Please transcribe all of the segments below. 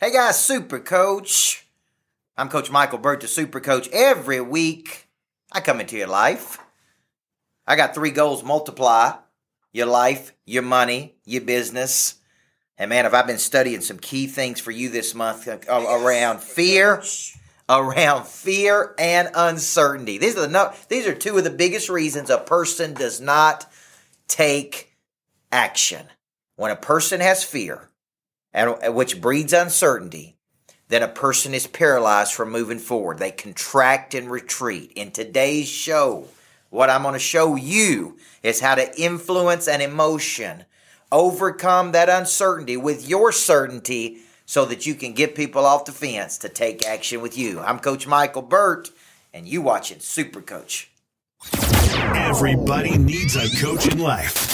Hey guys, Super Coach. I'm Coach Michael Burt, the Super Coach. Every week, I come into your life. I got three goals multiply your life, your money, your business. And man, have I been studying some key things for you this month uh, around fear, around fear and uncertainty. These are the no, these are two of the biggest reasons a person does not take action. When a person has fear, and which breeds uncertainty, then a person is paralyzed from moving forward. They contract and retreat. In today's show, what I'm going to show you is how to influence an emotion, overcome that uncertainty with your certainty so that you can get people off the fence to take action with you. I'm Coach Michael Burt, and you watching Super Coach. Everybody needs a coach in life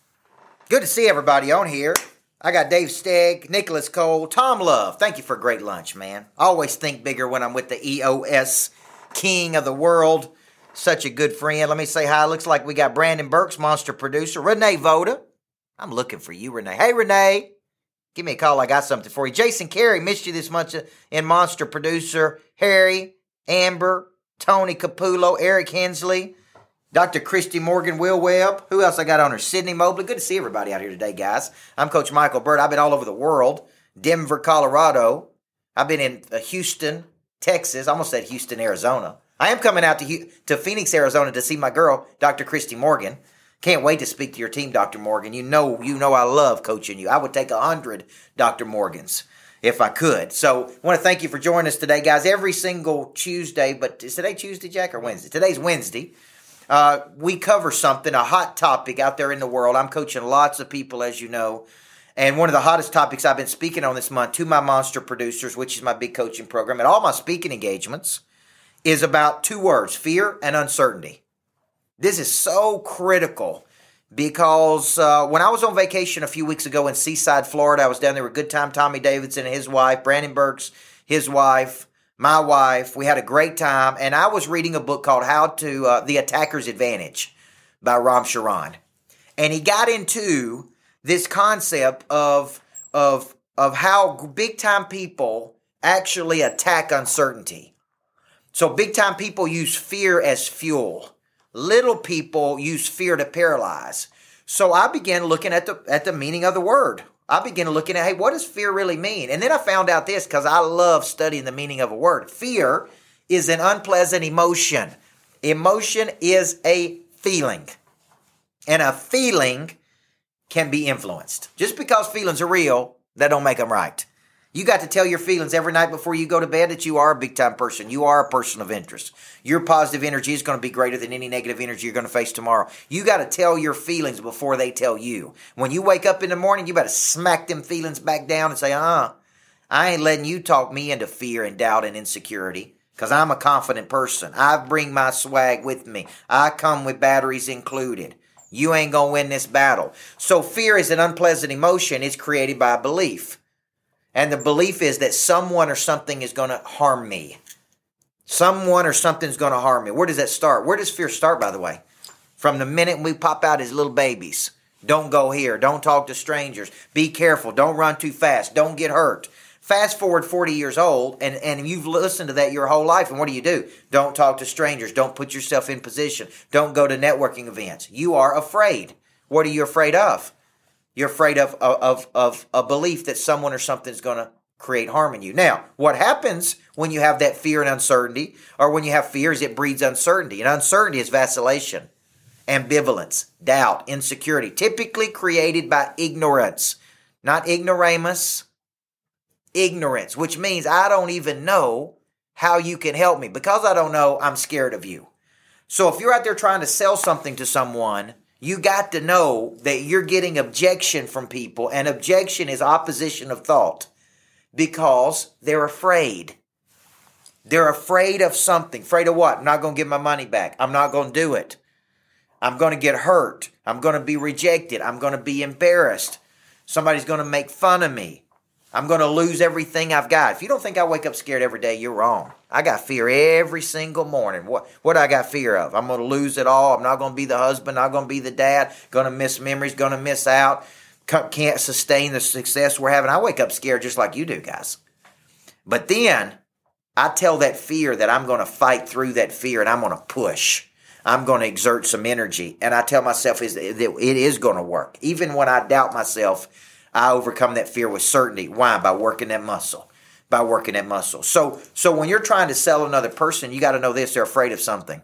Good to see everybody on here. I got Dave Stegg, Nicholas Cole, Tom Love. Thank you for a great lunch, man. I always think bigger when I'm with the EOS king of the world. Such a good friend. Let me say hi. Looks like we got Brandon Burks, monster producer, Renee Voda. I'm looking for you, Renee. Hey, Renee. Give me a call. I got something for you. Jason Carey missed you this much uh, in monster producer. Harry, Amber, Tony Capullo, Eric Hensley. Dr. Christy Morgan, Will Webb. Who else I got on her? Sydney Mobley. Good to see everybody out here today, guys. I'm Coach Michael Burt. I've been all over the world. Denver, Colorado. I've been in uh, Houston, Texas. I almost said Houston, Arizona. I am coming out to to Phoenix, Arizona to see my girl, Dr. Christy Morgan. Can't wait to speak to your team, Dr. Morgan. You know, you know I love coaching you. I would take a hundred Dr. Morgans if I could. So I want to thank you for joining us today, guys. Every single Tuesday, but is today Tuesday, Jack, or Wednesday? Today's Wednesday. Uh, we cover something, a hot topic out there in the world. I'm coaching lots of people, as you know. And one of the hottest topics I've been speaking on this month to my monster producers, which is my big coaching program, and all my speaking engagements, is about two words fear and uncertainty. This is so critical because uh, when I was on vacation a few weeks ago in Seaside, Florida, I was down there with Good Time Tommy Davidson and his wife, Brandon Burks, his wife, my wife. We had a great time, and I was reading a book called "How to uh, the Attacker's Advantage" by Ram Charan, and he got into this concept of of of how big time people actually attack uncertainty. So big time people use fear as fuel. Little people use fear to paralyze. So I began looking at the at the meaning of the word. I began looking at, hey, what does fear really mean? And then I found out this because I love studying the meaning of a word. Fear is an unpleasant emotion. Emotion is a feeling. And a feeling can be influenced. Just because feelings are real, that don't make them right. You got to tell your feelings every night before you go to bed that you are a big time person. You are a person of interest. Your positive energy is going to be greater than any negative energy you're going to face tomorrow. You got to tell your feelings before they tell you. When you wake up in the morning, you better smack them feelings back down and say, uh, I ain't letting you talk me into fear and doubt and insecurity because I'm a confident person. I bring my swag with me. I come with batteries included. You ain't going to win this battle. So fear is an unpleasant emotion. It's created by belief. And the belief is that someone or something is going to harm me. Someone or something's going to harm me. Where does that start? Where does fear start, by the way? From the minute we pop out as little babies. Don't go here. Don't talk to strangers. Be careful. Don't run too fast. Don't get hurt. Fast forward 40 years old, and, and you've listened to that your whole life, and what do you do? Don't talk to strangers. Don't put yourself in position. Don't go to networking events. You are afraid. What are you afraid of? You're afraid of, of, of a belief that someone or something is going to create harm in you. Now, what happens when you have that fear and uncertainty, or when you have fears, it breeds uncertainty. And uncertainty is vacillation, ambivalence, doubt, insecurity, typically created by ignorance, not ignoramus, ignorance, which means I don't even know how you can help me. Because I don't know, I'm scared of you. So if you're out there trying to sell something to someone you got to know that you're getting objection from people, and objection is opposition of thought because they're afraid. They're afraid of something. Afraid of what? I'm not going to get my money back. I'm not going to do it. I'm going to get hurt. I'm going to be rejected. I'm going to be embarrassed. Somebody's going to make fun of me. I'm going to lose everything I've got. If you don't think I wake up scared every day, you're wrong. I got fear every single morning. What what I got fear of? I'm going to lose it all. I'm not going to be the husband, not going to be the dad, going to miss memories, going to miss out, can't sustain the success we're having. I wake up scared just like you do, guys. But then I tell that fear that I'm going to fight through that fear and I'm going to push. I'm going to exert some energy. And I tell myself is that it is going to work. Even when I doubt myself, I overcome that fear with certainty. Why? By working that muscle. By working that muscle. So, so when you're trying to sell another person, you got to know this: they're afraid of something.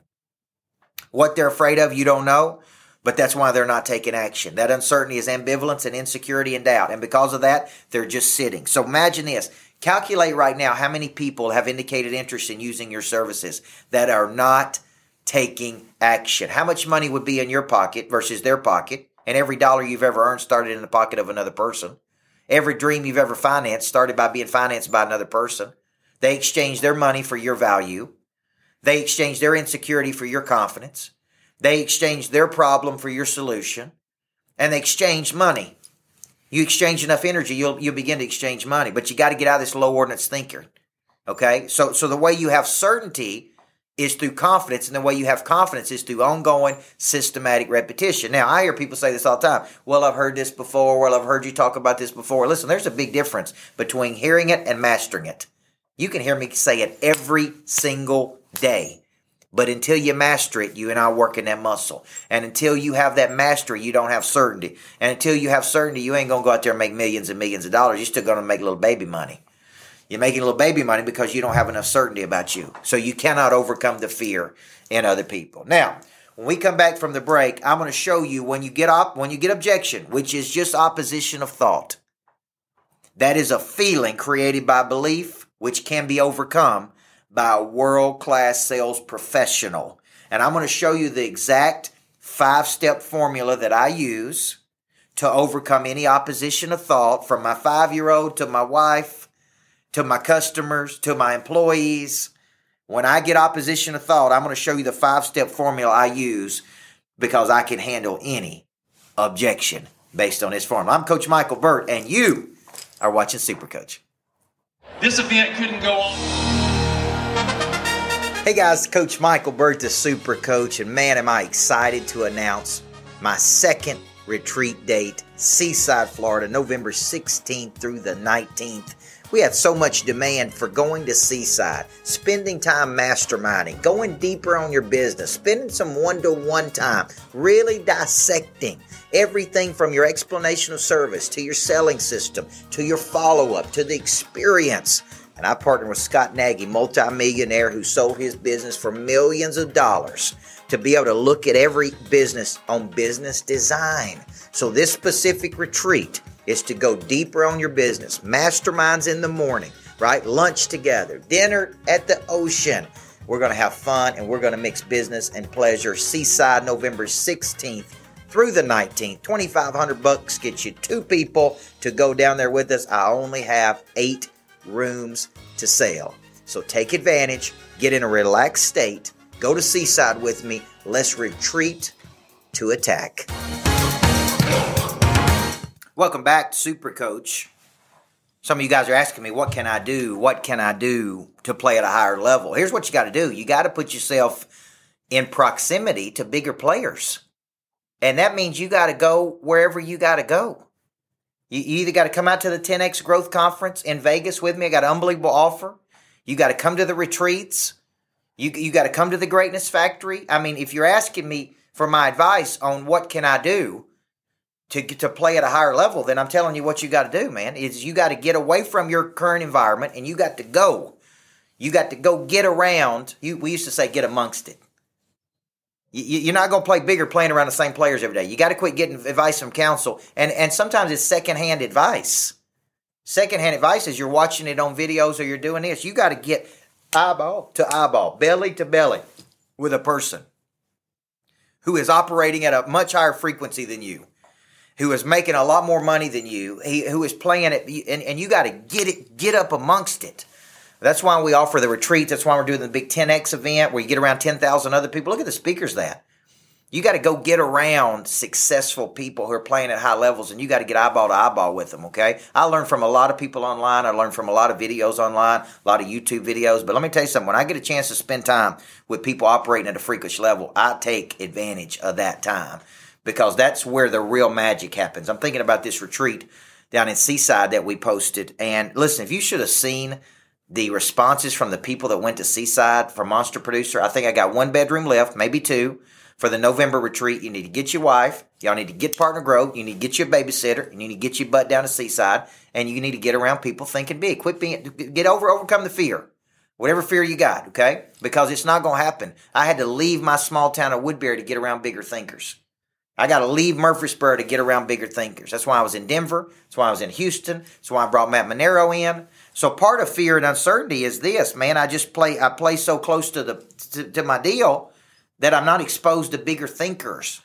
What they're afraid of, you don't know, but that's why they're not taking action. That uncertainty is ambivalence and insecurity and doubt, and because of that, they're just sitting. So imagine this: calculate right now how many people have indicated interest in using your services that are not taking action. How much money would be in your pocket versus their pocket? And every dollar you've ever earned started in the pocket of another person. Every dream you've ever financed started by being financed by another person. They exchanged their money for your value. They exchanged their insecurity for your confidence. They exchanged their problem for your solution. And they exchanged money. You exchange enough energy, you'll you'll begin to exchange money. But you got to get out of this low ordinance thinker. Okay? So so the way you have certainty is through confidence, and the way you have confidence is through ongoing systematic repetition. Now, I hear people say this all the time. Well, I've heard this before. Well, I've heard you talk about this before. Listen, there's a big difference between hearing it and mastering it. You can hear me say it every single day. But until you master it, you and I work in that muscle. And until you have that mastery, you don't have certainty. And until you have certainty, you ain't to go out there and make millions and millions of dollars. You're still to make little baby money. You're making a little baby money because you don't have enough certainty about you. So you cannot overcome the fear in other people. Now, when we come back from the break, I'm going to show you when you get up, when you get objection, which is just opposition of thought. That is a feeling created by belief, which can be overcome by a world class sales professional. And I'm going to show you the exact five step formula that I use to overcome any opposition of thought from my five year old to my wife to my customers, to my employees. When I get opposition of thought, I'm going to show you the five step formula I use because I can handle any objection based on this formula. I'm Coach Michael Burt, and you are watching Super Coach. This event couldn't go on. Hey guys, Coach Michael Burt, the Super Coach, and man, am I excited to announce my second retreat date, Seaside, Florida, November 16th through the 19th. We have so much demand for going to Seaside, spending time masterminding, going deeper on your business, spending some one to one time, really dissecting everything from your explanation of service to your selling system to your follow up to the experience. And I partnered with Scott Nagy, multimillionaire who sold his business for millions of dollars, to be able to look at every business on business design. So, this specific retreat is to go deeper on your business. Masterminds in the morning, right? Lunch together, dinner at the ocean. We're going to have fun and we're going to mix business and pleasure. Seaside, November 16th through the 19th. 2500 bucks gets you two people to go down there with us. I only have 8 rooms to sell. So take advantage, get in a relaxed state, go to Seaside with me. Let's retreat to attack. Welcome back to Super Coach. Some of you guys are asking me, what can I do? What can I do to play at a higher level? Here's what you got to do you got to put yourself in proximity to bigger players. And that means you got to go wherever you got to go. You, either got to come out to the 10X Growth Conference in Vegas with me. I got an unbelievable offer. You got to come to the retreats. You, you got to come to the Greatness Factory. I mean, if you're asking me for my advice on what can I do, to to play at a higher level, then I'm telling you what you got to do, man. Is you got to get away from your current environment and you got to go. You got to go get around. You we used to say get amongst it. You, are not going to play bigger playing around the same players every day. You got to quit getting advice from counsel, and and sometimes it's secondhand advice. Secondhand advice is you're watching it on videos or you're doing this. You got to get eyeball to eyeball, belly to belly with a person who is operating at a much higher frequency than you who is making a lot more money than you, he, who is playing it, and, and you got to get it, get up amongst it. That's why we offer the retreat. That's why we're doing the big 10X event where you get around 10,000 other people. Look at the speakers that. You got to go get around successful people who are playing at high levels and you got to get eyeball to eyeball with them, okay? I learned from a lot of people online. I learned from a lot of videos online, a lot of YouTube videos. But let me tell you something when I get a chance to spend time with people operating at a freakish level, I take advantage of that time because that's where the real magic happens. I'm thinking about this retreat down in Seaside that we posted. And listen, if you should have seen the responses from the people that went to Seaside for Monster Producer, I think I got one bedroom left, maybe two for the November retreat, you need to get your wife. Y'all need to get partner grow. You need to get your babysitter. You need to get your butt down to seaside, and you need to get around people thinking big. Quit being get over overcome the fear, whatever fear you got. Okay, because it's not going to happen. I had to leave my small town of Woodbury to get around bigger thinkers. I got to leave Murfreesboro to get around bigger thinkers. That's why I was in Denver. That's why I was in Houston. That's why I brought Matt Manero in. So part of fear and uncertainty is this, man. I just play. I play so close to the to, to my deal that I'm not exposed to bigger thinkers.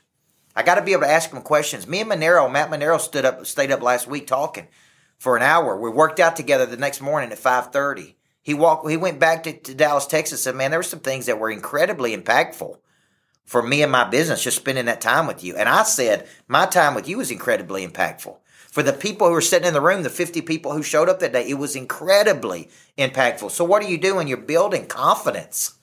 I got to be able to ask them questions. Me and Manero, Matt Manero, stood up, stayed up last week talking for an hour. We worked out together the next morning at five thirty. He walked. He went back to, to Dallas, Texas. And man, there were some things that were incredibly impactful for me and my business. Just spending that time with you. And I said my time with you was incredibly impactful. For the people who were sitting in the room, the 50 people who showed up that day, it was incredibly impactful. So, what are you doing? You're building confidence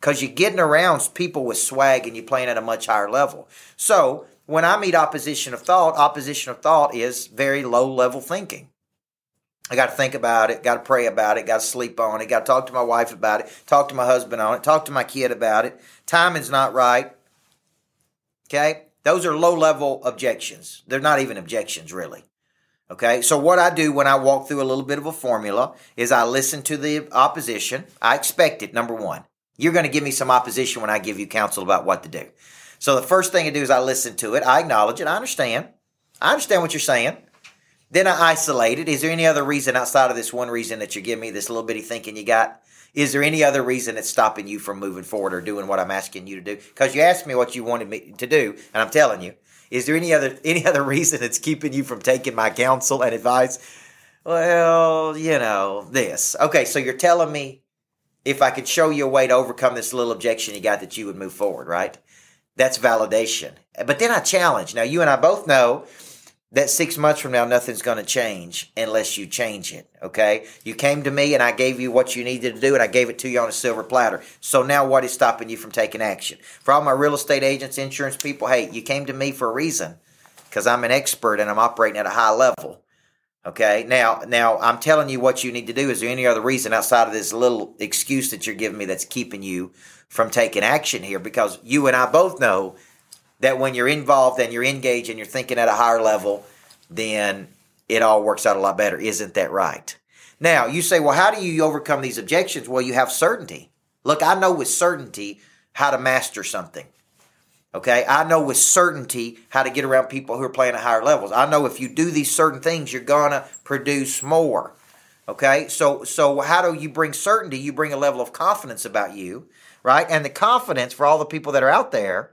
because you're getting around people with swag and you're playing at a much higher level. So when I meet opposition of thought, opposition of thought is very low level thinking. I got to think about it, got to pray about it, got to sleep on it, got to talk to my wife about it, talk to my husband on it, talk to my kid about it. Timing's not right. Okay? Those are low level objections. They're not even objections, really. Okay, so what I do when I walk through a little bit of a formula is I listen to the opposition. I expect it, number one. You're going to give me some opposition when I give you counsel about what to do. So the first thing I do is I listen to it. I acknowledge it. I understand. I understand what you're saying. Then I isolate it. Is there any other reason outside of this one reason that you're giving me this little bitty thinking you got? Is there any other reason that's stopping you from moving forward or doing what I'm asking you to do? Because you asked me what you wanted me to do, and I'm telling you. Is there any other any other reason that's keeping you from taking my counsel and advice? Well, you know, this. Okay, so you're telling me if I could show you a way to overcome this little objection you got that you would move forward, right? That's validation. But then I challenge. Now, you and I both know that six months from now, nothing's going to change unless you change it. Okay. You came to me and I gave you what you needed to do and I gave it to you on a silver platter. So now what is stopping you from taking action? For all my real estate agents, insurance people, hey, you came to me for a reason because I'm an expert and I'm operating at a high level. Okay. Now, now I'm telling you what you need to do. Is there any other reason outside of this little excuse that you're giving me that's keeping you from taking action here? Because you and I both know that when you're involved and you're engaged and you're thinking at a higher level, then it all works out a lot better. Isn't that right? Now, you say, well, how do you overcome these objections? Well, you have certainty. Look, I know with certainty how to master something. Okay, I know with certainty how to get around people who are playing at higher levels. I know if you do these certain things, you're gonna produce more. Okay, so so how do you bring certainty? You bring a level of confidence about you, right? And the confidence for all the people that are out there,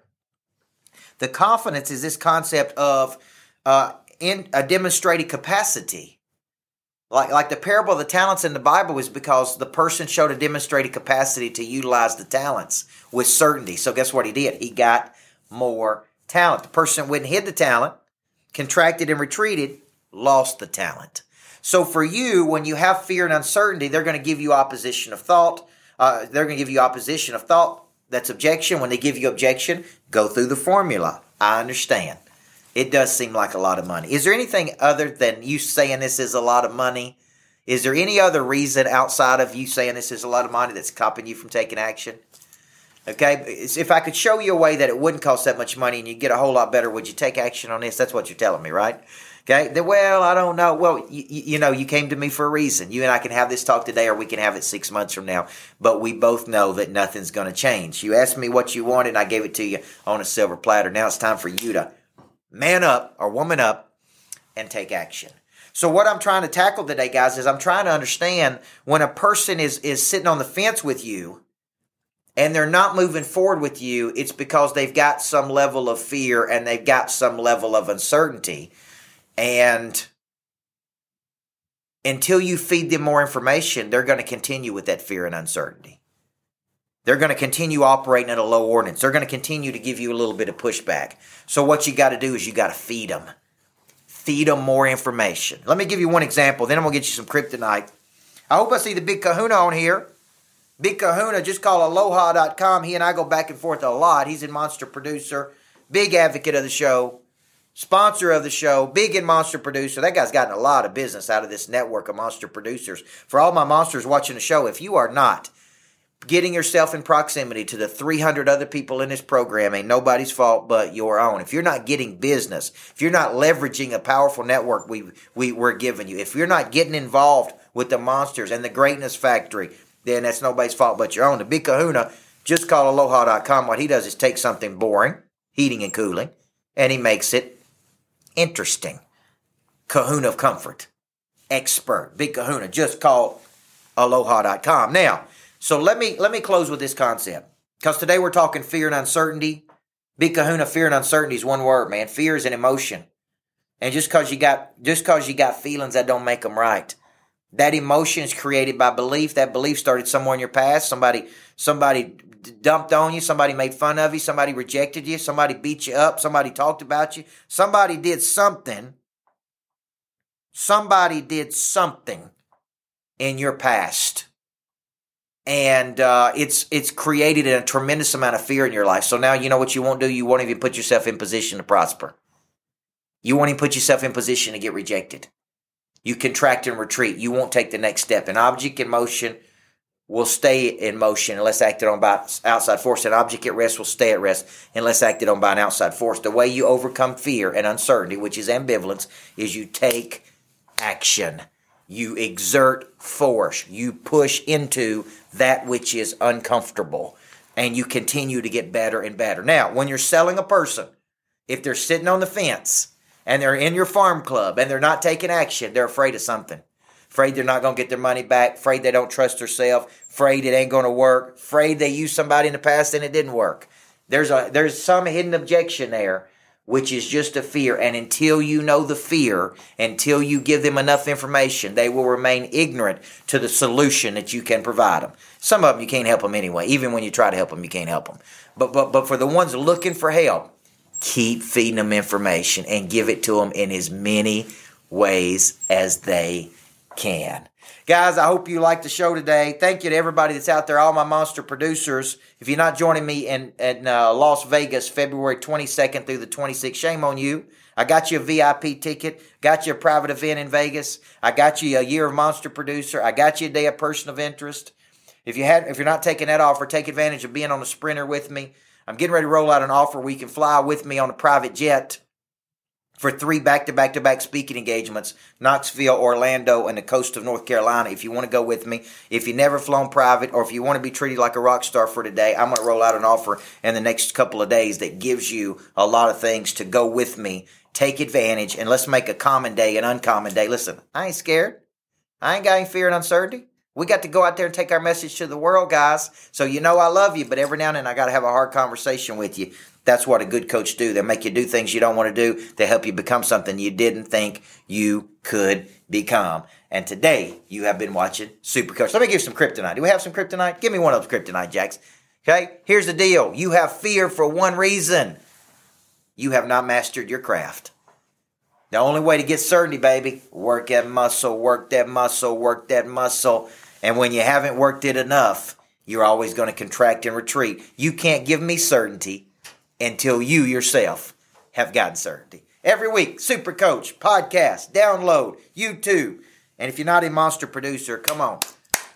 the confidence is this concept of uh, in a demonstrated capacity. Like, like the parable of the talents in the Bible is because the person showed a demonstrated capacity to utilize the talents with certainty. So guess what he did? He got more talent. The person went and hid the talent, contracted and retreated, lost the talent. So for you, when you have fear and uncertainty, they're going to give you opposition of thought. Uh, they're going to give you opposition of thought. That's objection. When they give you objection, go through the formula. I understand. It does seem like a lot of money. Is there anything other than you saying this is a lot of money? Is there any other reason outside of you saying this is a lot of money that's stopping you from taking action? Okay, if I could show you a way that it wouldn't cost that much money and you get a whole lot better, would you take action on this? That's what you're telling me, right? Okay, well, I don't know. Well, you, you, know, you came to me for a reason. You and I can have this talk today, or we can have it six months from now. But we both know that nothing's going to change. You asked me what you wanted, and I gave it to you on a silver platter. Now it's time for you to man up or woman up and take action. So what I'm trying to tackle today, guys, is I'm trying to understand when a person is is sitting on the fence with you and they're not moving forward with you, it's because they've got some level of fear and they've got some level of uncertainty. And until you feed them more information, they're going to continue with that fear and uncertainty. They're going to continue operating at a low ordinance. They're going to continue to give you a little bit of pushback. So what you got to do is you got to feed them. Feed them more information. Let me give you one example. Then I'm going to get you some kryptonite. I hope I see the big kahuna on here. Big kahuna, just call aloha.com. He and I go back and forth a lot. He's a monster producer, big advocate of the show sponsor of the show, big and monster producer. That guy's gotten a lot of business out of this network of monster producers. For all my monsters watching the show, if you are not getting yourself in proximity to the 300 other people in this program ain't nobody's fault but your own. If you're not getting business, if you're not leveraging a powerful network we, we, we're giving you, if you're not getting involved with the monsters and the greatness factory, then that's nobody's fault but your own. The big kahuna, just call aloha.com. What he does is take something boring, heating and cooling, and he makes it interesting. Kahuna of Comfort, expert, big kahuna. Just call aloha.com. Now, so let me let me close with this concept. Because today we're talking fear and uncertainty. Big kahuna, fear and uncertainty is one word, man. Fear is an emotion. And just cause you got just cause you got feelings that don't make them right. That emotion is created by belief. That belief started somewhere in your past. Somebody somebody dumped on you, somebody made fun of you, somebody rejected you, somebody beat you up, somebody talked about you, somebody did something. Somebody did something in your past. And uh, it's it's created a tremendous amount of fear in your life. So now you know what you won't do. You won't even put yourself in position to prosper. You won't even put yourself in position to get rejected. You contract and retreat. You won't take the next step. An object in motion will stay in motion unless acted on by outside force. An object at rest will stay at rest unless acted on by an outside force. The way you overcome fear and uncertainty, which is ambivalence, is you take action. You exert force. You push into that which is uncomfortable. And you continue to get better and better. Now, when you're selling a person, if they're sitting on the fence and they're in your farm club and they're not taking action, they're afraid of something afraid they're not going to get their money back, afraid they don't trust themselves, afraid it ain't going to work, afraid they used somebody in the past and it didn't work. There's a there's some hidden objection there, which is just a fear. And until you know the fear, until you give them enough information, they will remain ignorant to the solution that you can provide them. Some of them you can't help them anyway. Even when you try to help them, you can't help them. But but but for the ones looking for help, keep feeding them information and give it to them in as many ways as they can. Guys, I hope you liked the show today. Thank you to everybody that's out there, all my monster producers. If you're not joining me in, in uh, Las Vegas, February 22nd through the 26th, shame on you. I got you a VIP ticket, got you a private event in Vegas. I got you a year of monster producer. I got you a day of person of interest. If you had, if you're not taking that offer, take advantage of being on a sprinter with me. I'm getting ready to roll out an offer where you can fly with me on a private jet for three back to back to back speaking engagements Knoxville, Orlando, and the coast of North Carolina. If you want to go with me, if you've never flown private, or if you want to be treated like a rock star for today, I'm going to roll out an offer in the next couple of days that gives you a lot of things to go with me. Take advantage and let's make a common day an uncommon day. Listen, I ain't scared. I ain't got any fear and uncertainty. We got to go out there and take our message to the world, guys. So you know I love you, but every now and then I got to have a hard conversation with you. That's what a good coach do. They make you do things you don't want to do. They help you become something you didn't think you could become. And today you have been watching Super Coach. Let me give you some kryptonite. Do we have some kryptonite? Give me one of those kryptonite jacks. Okay? Here's the deal. You have fear for one reason. You have not mastered your craft. The only way to get certainty, baby, work that muscle, work that muscle, work that muscle. And when you haven't worked it enough, you're always going to contract and retreat. You can't give me certainty until you yourself have gotten certainty. Every week, Super Coach, podcast, download, YouTube. And if you're not a monster producer, come on.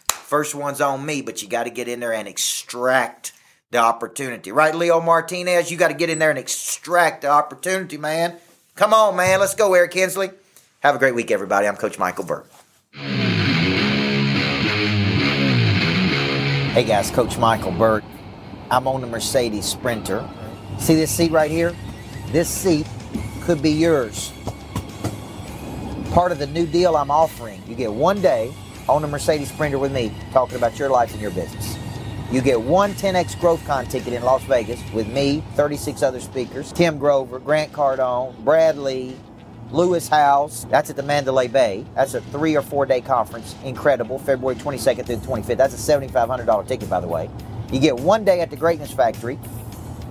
First one's on me, but you got to get in there and extract the opportunity. Right, Leo Martinez? You got to get in there and extract the opportunity, man. Come on, man. Let's go, Eric Hensley. Have a great week, everybody. I'm Coach Michael Burt. Hey, guys. Coach Michael Burt. I'm on the Mercedes Sprinter. See this seat right here? This seat could be yours. Part of the new deal I'm offering, you get one day on the Mercedes Sprinter with me talking about your life and your business. You get one 10x GrowthCon ticket in Las Vegas with me, 36 other speakers, Tim Grover, Grant Cardone, Brad Lea, Lewis Howes. That's at the Mandalay Bay. That's a three or four day conference. Incredible. February 22nd through the 25th. That's a $7,500 ticket, by the way. You get one day at the Greatness Factory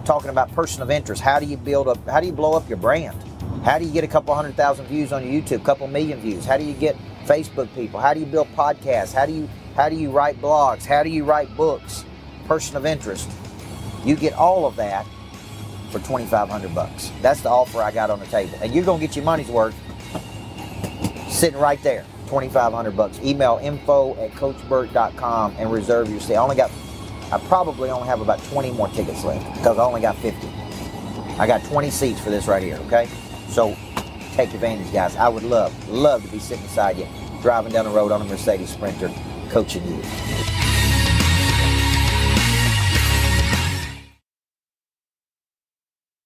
talking about person of interest. How do you build up, how do you blow up your brand? How do you get a couple hundred thousand views on YouTube, couple million views? How do you get Facebook people? How do you build podcasts? How do you how do you write blogs? How do you write books? Person of interest. You get all of that for 2500 bucks. That's the offer I got on the table. And you're going to get your money's worth sitting right there. 2500 bucks. Email info at coachburt.com and reserve your seat. I only got I probably only have about 20 more tickets left because I only got 50. I got 20 seats for this right here, okay? So take advantage, guys. I would love, love to be sitting beside you, driving down the road on a Mercedes Sprinter, coaching you.